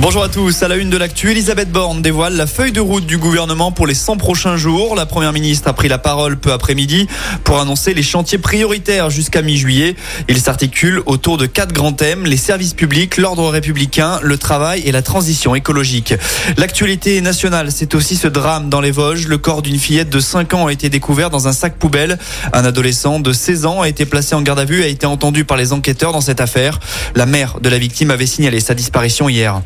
Bonjour à tous. À la une de l'actu, Elisabeth Borne dévoile la feuille de route du gouvernement pour les 100 prochains jours. La première ministre a pris la parole peu après-midi pour annoncer les chantiers prioritaires jusqu'à mi-juillet. Il s'articule autour de quatre grands thèmes, les services publics, l'ordre républicain, le travail et la transition écologique. L'actualité nationale, c'est aussi ce drame dans les Vosges. Le corps d'une fillette de 5 ans a été découvert dans un sac poubelle. Un adolescent de 16 ans a été placé en garde à vue et a été entendu par les enquêteurs dans cette affaire. La mère de la victime avait signalé sa disparition hier.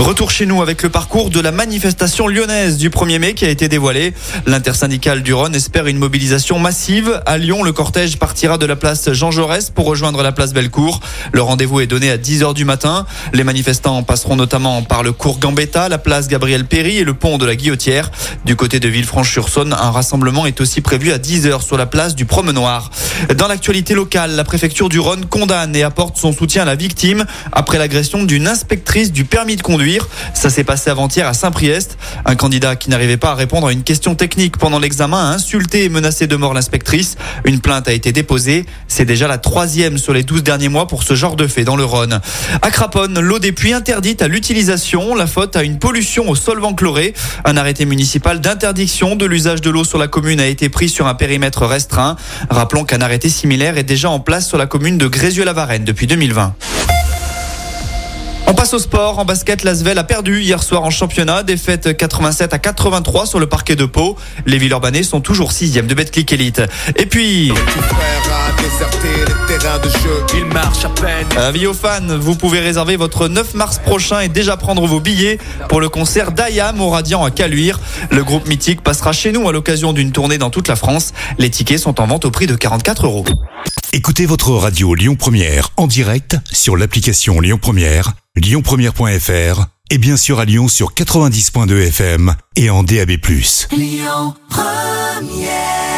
Retour chez nous avec le parcours de la manifestation lyonnaise du 1er mai qui a été dévoilé. L'intersyndicale du Rhône espère une mobilisation massive. À Lyon, le cortège partira de la place Jean Jaurès pour rejoindre la place Bellecour. Le rendez-vous est donné à 10h du matin. Les manifestants passeront notamment par le cours Gambetta, la place Gabriel Péry et le pont de la Guillotière. Du côté de Villefranche-sur-Saône, un rassemblement est aussi prévu à 10h sur la place du Promenoir. Dans l'actualité locale, la préfecture du Rhône condamne et apporte son soutien à la victime après l'agression d'une inspectrice du permis de conduire. Ça s'est passé avant-hier à Saint-Priest. Un candidat qui n'arrivait pas à répondre à une question technique pendant l'examen a insulté et menacé de mort l'inspectrice. Une plainte a été déposée. C'est déjà la troisième sur les 12 derniers mois pour ce genre de fait dans le Rhône. À Craponne, l'eau des puits interdite à l'utilisation. La faute à une pollution au solvant chloré. Un arrêté municipal d'interdiction de l'usage de l'eau sur la commune a été pris sur un périmètre restreint. Rappelons qu'un arrêté similaire est déjà en place sur la commune de Grézieux-la-Varenne depuis 2020. On passe au sport. En basket, l'Asvel a perdu hier soir en championnat. Défaite 87 à 83 sur le parquet de Pau. Les Villeurbanais sont toujours sixième de Betclic Elite. Et puis... Avis aux fans, vous pouvez réserver votre 9 mars prochain et déjà prendre vos billets pour le concert d'Ayam au Radiant à Caluire. Le groupe mythique passera chez nous à l'occasion d'une tournée dans toute la France. Les tickets sont en vente au prix de 44 euros. Écoutez votre radio Lyon Première en direct sur l'application Lyon Première, lyonpremière.fr et bien sûr à Lyon sur 90.2 FM et en DAB+. Lyon Première